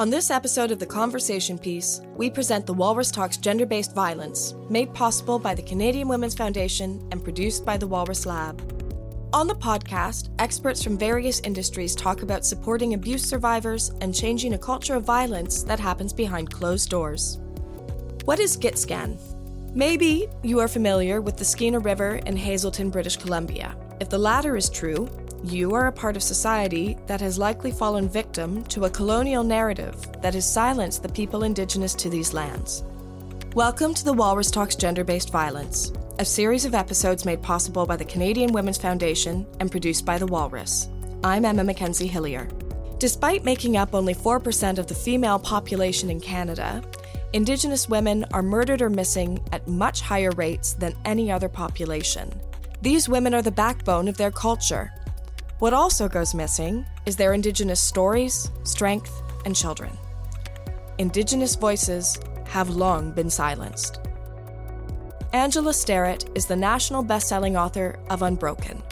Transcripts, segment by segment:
On this episode of The Conversation Piece, we present the Walrus Talks Gender Based Violence, made possible by the Canadian Women's Foundation and produced by the Walrus Lab. On the podcast, experts from various industries talk about supporting abuse survivors and changing a culture of violence that happens behind closed doors. What is Gitxsan? Maybe you are familiar with the Skeena River in Hazelton, British Columbia. If the latter is true, you are a part of society that has likely fallen victim to a colonial narrative that has silenced the people indigenous to these lands. Welcome to the Walrus Talks Gender Based Violence, a series of episodes made possible by the Canadian Women's Foundation and produced by the Walrus. I'm Emma Mackenzie Hillier. Despite making up only 4% of the female population in Canada, Indigenous women are murdered or missing at much higher rates than any other population. These women are the backbone of their culture what also goes missing is their Indigenous stories, strength, and children. Indigenous voices have long been silenced. Angela Sterritt is the national best-selling author of Unbroken.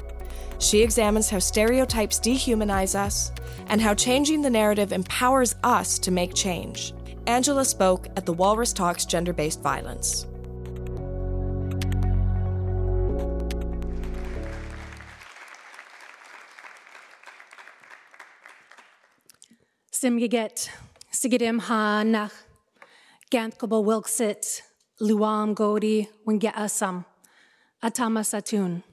She examines how stereotypes dehumanize us and how changing the narrative empowers us to make change. Angela spoke at the Walrus Talks Gender Based Violence. Simgiget, Sigidim ha nach, Gantkable Wilksit, Luam Godi, Winge Asam, Atama Satun,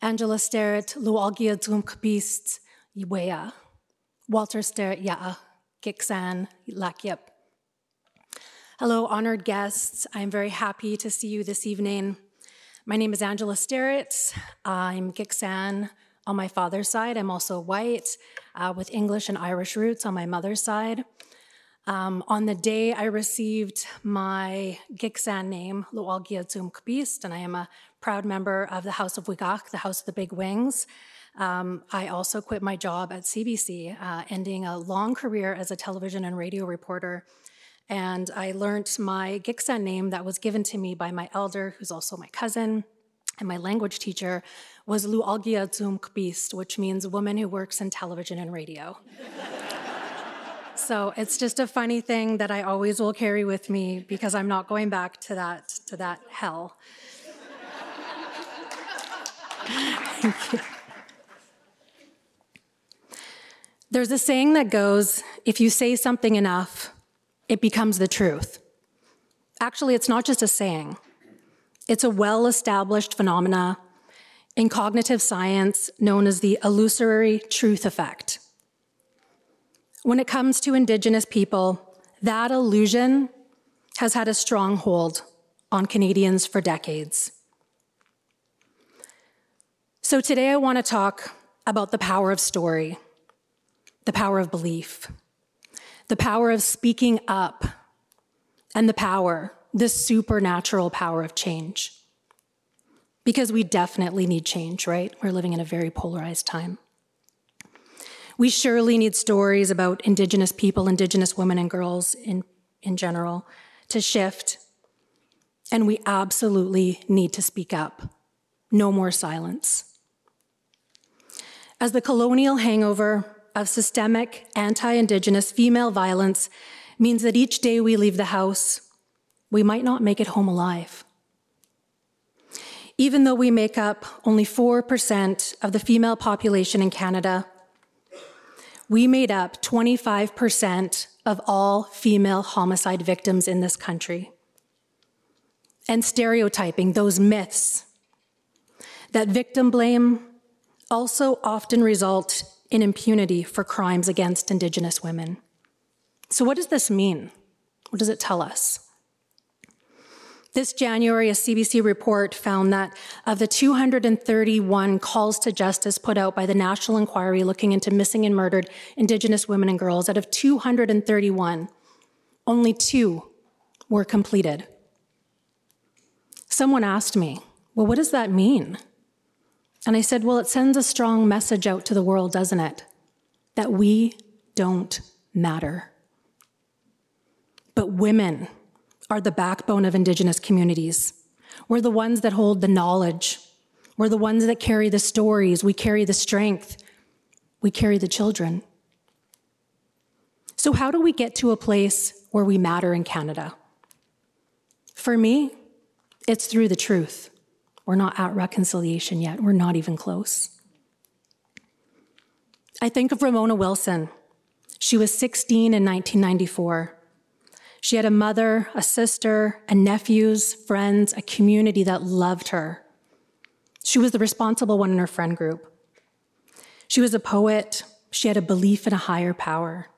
Angela Sterritt, Lualgia Tum Kabist, Iwea, Walter Sterritt Yaa, Gitxsan, Lakyep. Hello, honored guests. I'm very happy to see you this evening. My name is Angela Sterritt. I'm Gitxsan on my father's side. I'm also white uh, with English and Irish roots on my mother's side. Um, on the day I received my Gitxsan name, Lualgiatsum Kbist, and I am a proud member of the House of Wigak, the House of the Big Wings. Um, I also quit my job at CBC, uh, ending a long career as a television and radio reporter. And I learned my Gitxsan name that was given to me by my elder, who's also my cousin, and my language teacher was Lu Algia Zum which means woman who works in television and radio. so it's just a funny thing that I always will carry with me because I'm not going back to that to that hell. Thank you. There's a saying that goes if you say something enough, it becomes the truth. Actually, it's not just a saying. It's a well established phenomena in cognitive science known as the illusory truth effect. When it comes to Indigenous people, that illusion has had a strong hold on Canadians for decades. So today I want to talk about the power of story, the power of belief, the power of speaking up, and the power the supernatural power of change. Because we definitely need change, right? We're living in a very polarized time. We surely need stories about Indigenous people, Indigenous women and girls in, in general to shift. And we absolutely need to speak up. No more silence. As the colonial hangover of systemic anti Indigenous female violence means that each day we leave the house, we might not make it home alive. Even though we make up only 4% of the female population in Canada, we made up 25% of all female homicide victims in this country. And stereotyping those myths that victim blame also often result in impunity for crimes against Indigenous women. So, what does this mean? What does it tell us? This January, a CBC report found that of the 231 calls to justice put out by the National Inquiry looking into missing and murdered Indigenous women and girls, out of 231, only two were completed. Someone asked me, Well, what does that mean? And I said, Well, it sends a strong message out to the world, doesn't it? That we don't matter. But women, are the backbone of Indigenous communities. We're the ones that hold the knowledge. We're the ones that carry the stories. We carry the strength. We carry the children. So, how do we get to a place where we matter in Canada? For me, it's through the truth. We're not at reconciliation yet, we're not even close. I think of Ramona Wilson. She was 16 in 1994. She had a mother, a sister, and nephews, friends, a community that loved her. She was the responsible one in her friend group. She was a poet. She had a belief in a higher power.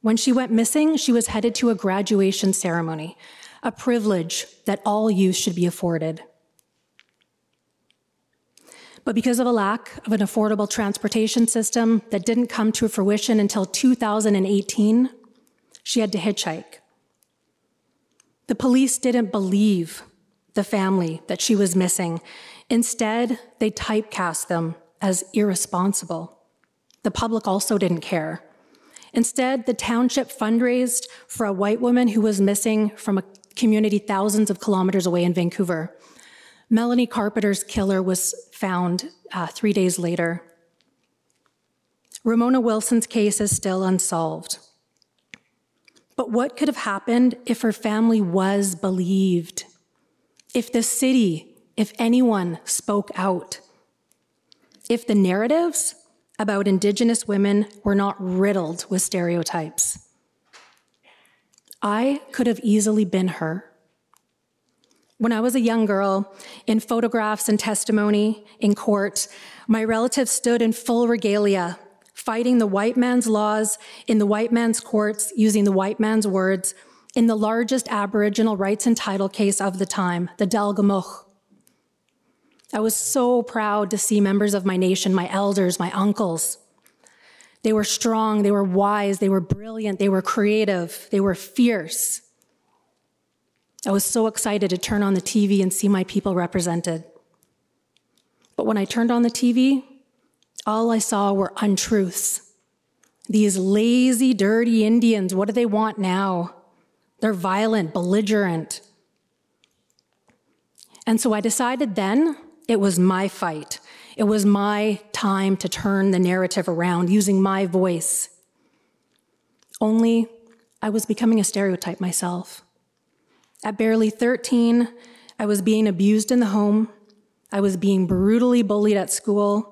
When she went missing, she was headed to a graduation ceremony, a privilege that all youth should be afforded. But because of a lack of an affordable transportation system that didn't come to fruition until 2018, she had to hitchhike. The police didn't believe the family that she was missing. Instead, they typecast them as irresponsible. The public also didn't care. Instead, the township fundraised for a white woman who was missing from a community thousands of kilometers away in Vancouver. Melanie Carpenter's killer was found uh, three days later. Ramona Wilson's case is still unsolved. But what could have happened if her family was believed? If the city, if anyone spoke out? If the narratives about Indigenous women were not riddled with stereotypes? I could have easily been her. When I was a young girl, in photographs and testimony in court, my relatives stood in full regalia fighting the white man's laws in the white man's courts using the white man's words in the largest Aboriginal rights and title case of the time, the Delgamuukw. I was so proud to see members of my nation, my elders, my uncles. They were strong, they were wise, they were brilliant, they were creative, they were fierce. I was so excited to turn on the TV and see my people represented. But when I turned on the TV, all I saw were untruths. These lazy, dirty Indians, what do they want now? They're violent, belligerent. And so I decided then it was my fight. It was my time to turn the narrative around using my voice. Only I was becoming a stereotype myself. At barely 13, I was being abused in the home. I was being brutally bullied at school.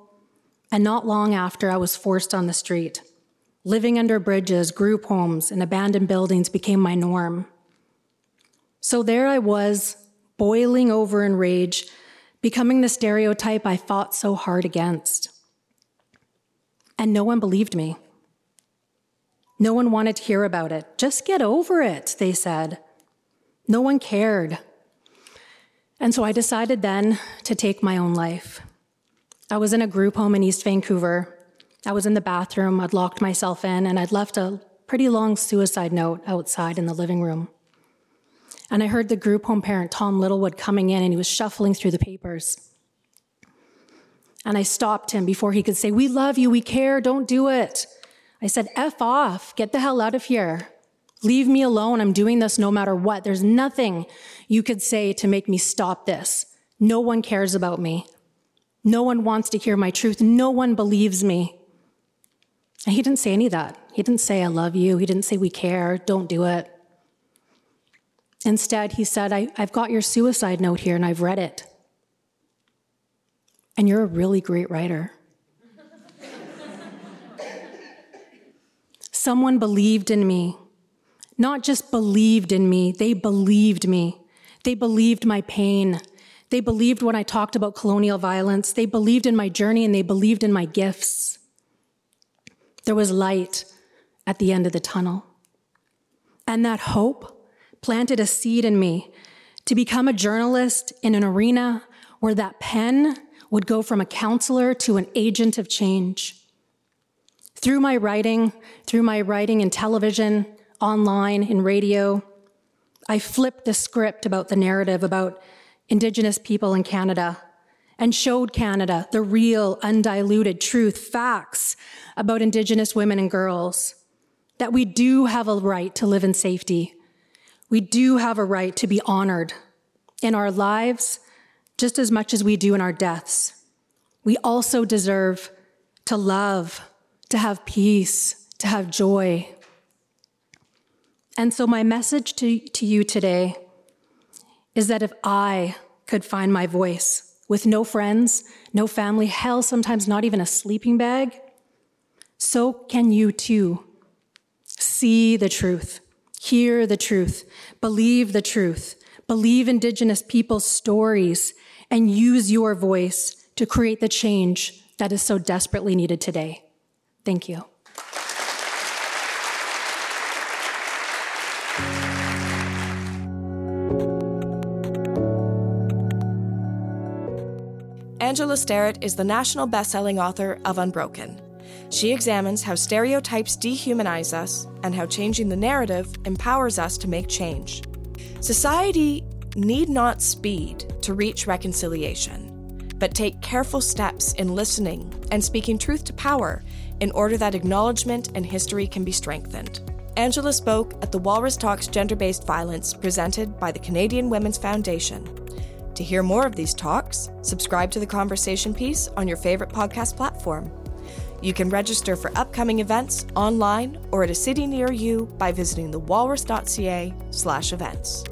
And not long after, I was forced on the street. Living under bridges, group homes, and abandoned buildings became my norm. So there I was, boiling over in rage, becoming the stereotype I fought so hard against. And no one believed me. No one wanted to hear about it. Just get over it, they said. No one cared. And so I decided then to take my own life. I was in a group home in East Vancouver. I was in the bathroom, I'd locked myself in, and I'd left a pretty long suicide note outside in the living room. And I heard the group home parent, Tom Littlewood, coming in, and he was shuffling through the papers. And I stopped him before he could say, We love you, we care, don't do it. I said, F off, get the hell out of here. Leave me alone, I'm doing this no matter what. There's nothing you could say to make me stop this. No one cares about me. No one wants to hear my truth. No one believes me. And he didn't say any of that. He didn't say, I love you. He didn't say, we care. Don't do it. Instead, he said, I, have got your suicide note here and I've read it. And you're a really great writer. Someone believed in me. Not just believed in me, they believed me. They believed my pain. They believed when I talked about colonial violence. They believed in my journey and they believed in my gifts. There was light at the end of the tunnel. And that hope planted a seed in me to become a journalist in an arena where that pen would go from a counselor to an agent of change. Through my writing, through my writing in television, online, in radio, I flipped the script about the narrative about Indigenous people in Canada and showed Canada the real, undiluted truth, facts about Indigenous women and girls. That we do have a right to live in safety. We do have a right to be honored in our lives just as much as we do in our deaths. We also deserve to love, to have peace, to have joy. And so, my message to, to you today is that if I could find my voice with no friends, no family, hell, sometimes not even a sleeping bag, so can you too. See the truth, hear the truth, believe the truth, believe Indigenous people's stories, and use your voice to create the change that is so desperately needed today. Thank you. Angela Sterritt is the national best-selling author of Unbroken. She examines how stereotypes dehumanize us and how changing the narrative empowers us to make change. Society need not speed to reach reconciliation, but take careful steps in listening and speaking truth to power in order that acknowledgement and history can be strengthened. Angela spoke at the Walrus Talks Gender Based Violence presented by the Canadian Women's Foundation. To hear more of these talks, subscribe to the conversation piece on your favorite podcast platform. You can register for upcoming events online or at a city near you by visiting thewalrus.ca/events.